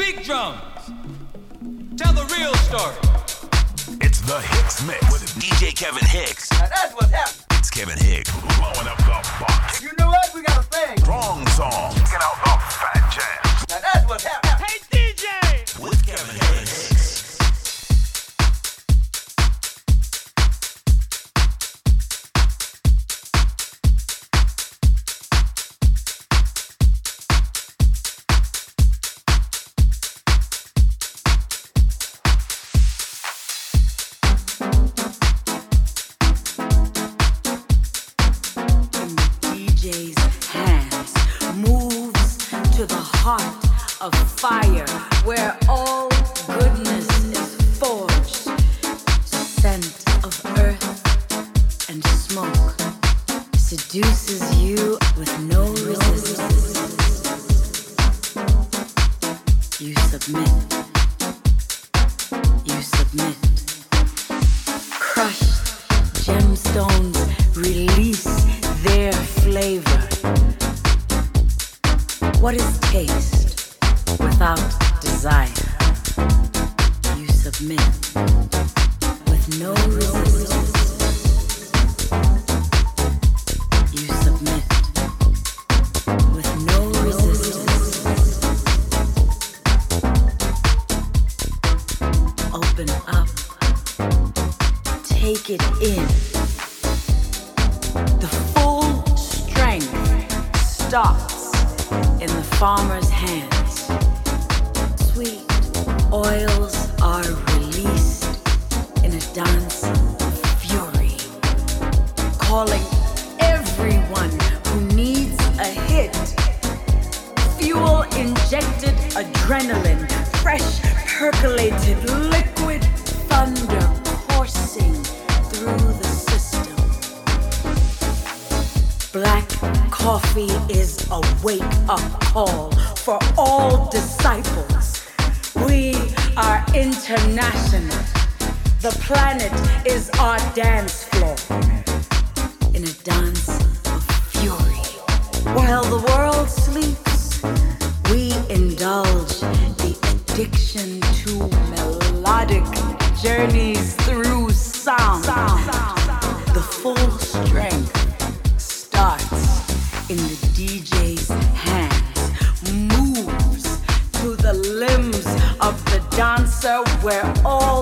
Speak drums. Tell the real story. It's the Hicks Mix with DJ Kevin Hicks. Now that's what's happening. It's Kevin Hicks blowing up the box. You know what? We got a thing. Wrong song. Checking out the fat jam Now that's what's happening. Everyone who needs a hit. Fuel injected adrenaline, fresh percolated liquid thunder coursing through the system. Black coffee is a wake up call for all disciples. We are international. The planet is our dance floor. In a dance. While the world sleeps, we indulge the addiction to melodic journeys through sound. The full strength starts in the DJ's hands, moves to the limbs of the dancer where all